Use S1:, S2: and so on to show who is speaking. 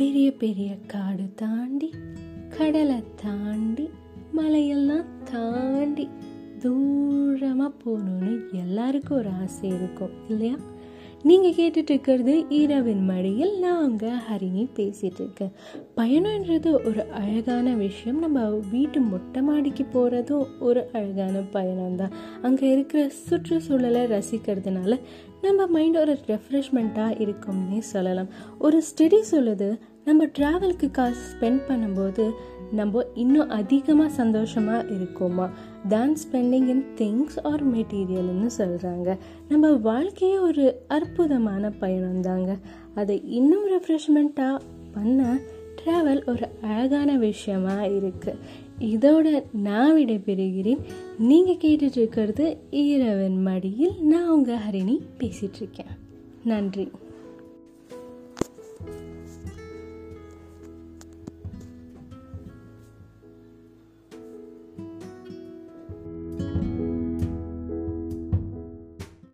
S1: பெரிய பெரிய காடு தாண்டி கடலை தாண்டி மலையெல்லாம் தாண்டி தூரமாக போகணுன்னு எல்லாருக்கும் ஒரு ஆசை இருக்கும் இல்லையா? நீங்கள் கேட்டுட்டு இருக்கிறது இரவின் மடியில் நான் அங்கே ஹரிணி பேசிகிட்டு இருக்கேன் பயணன்றது ஒரு அழகான விஷயம். நம்ம வீட்டு மொட்டை மாடிக்கு போகிறதும் ஒரு அழகான பயணம் தான் அங்கே இருக்கிற சுற்றுச்சூழலை ரசிக்கிறதுனால நம்ம மைண்ட் ஒரு ரெஃப்ரெஷ்மெண்ட்டாக இருக்கும்னே சொல்லலாம். ஒரு ஸ்டடி சொல்லுது நம்ம ட்ராவலுக்கு காசு ஸ்பெண்ட் பண்ணும்போது நம்ம இன்னும் அதிகமாக சந்தோஷமாக இருக்கோமா? தான் ஸ்பெண்டிங் இன் திங்ஸ் ஆர் மெட்டீரியல்னு சொல்கிறாங்க நம்ம வாழ்க்கையே ஒரு அற்புதமான பயணம் தாங்க அதை இன்னும் ரெஃப்ரெஷ்மெண்ட்டாக பண்ண ட்ராவல் ஒரு அழகான விஷயமா இருக்குது இதோட நான் விடைபெறுகிறேன். நீங்கள் கேட்டுட்டு இருக்கிறது ஈரவன் மடியில். நான் உங்கள் ஹரிணி பேசிகிட்ருக்கேன் நன்றி.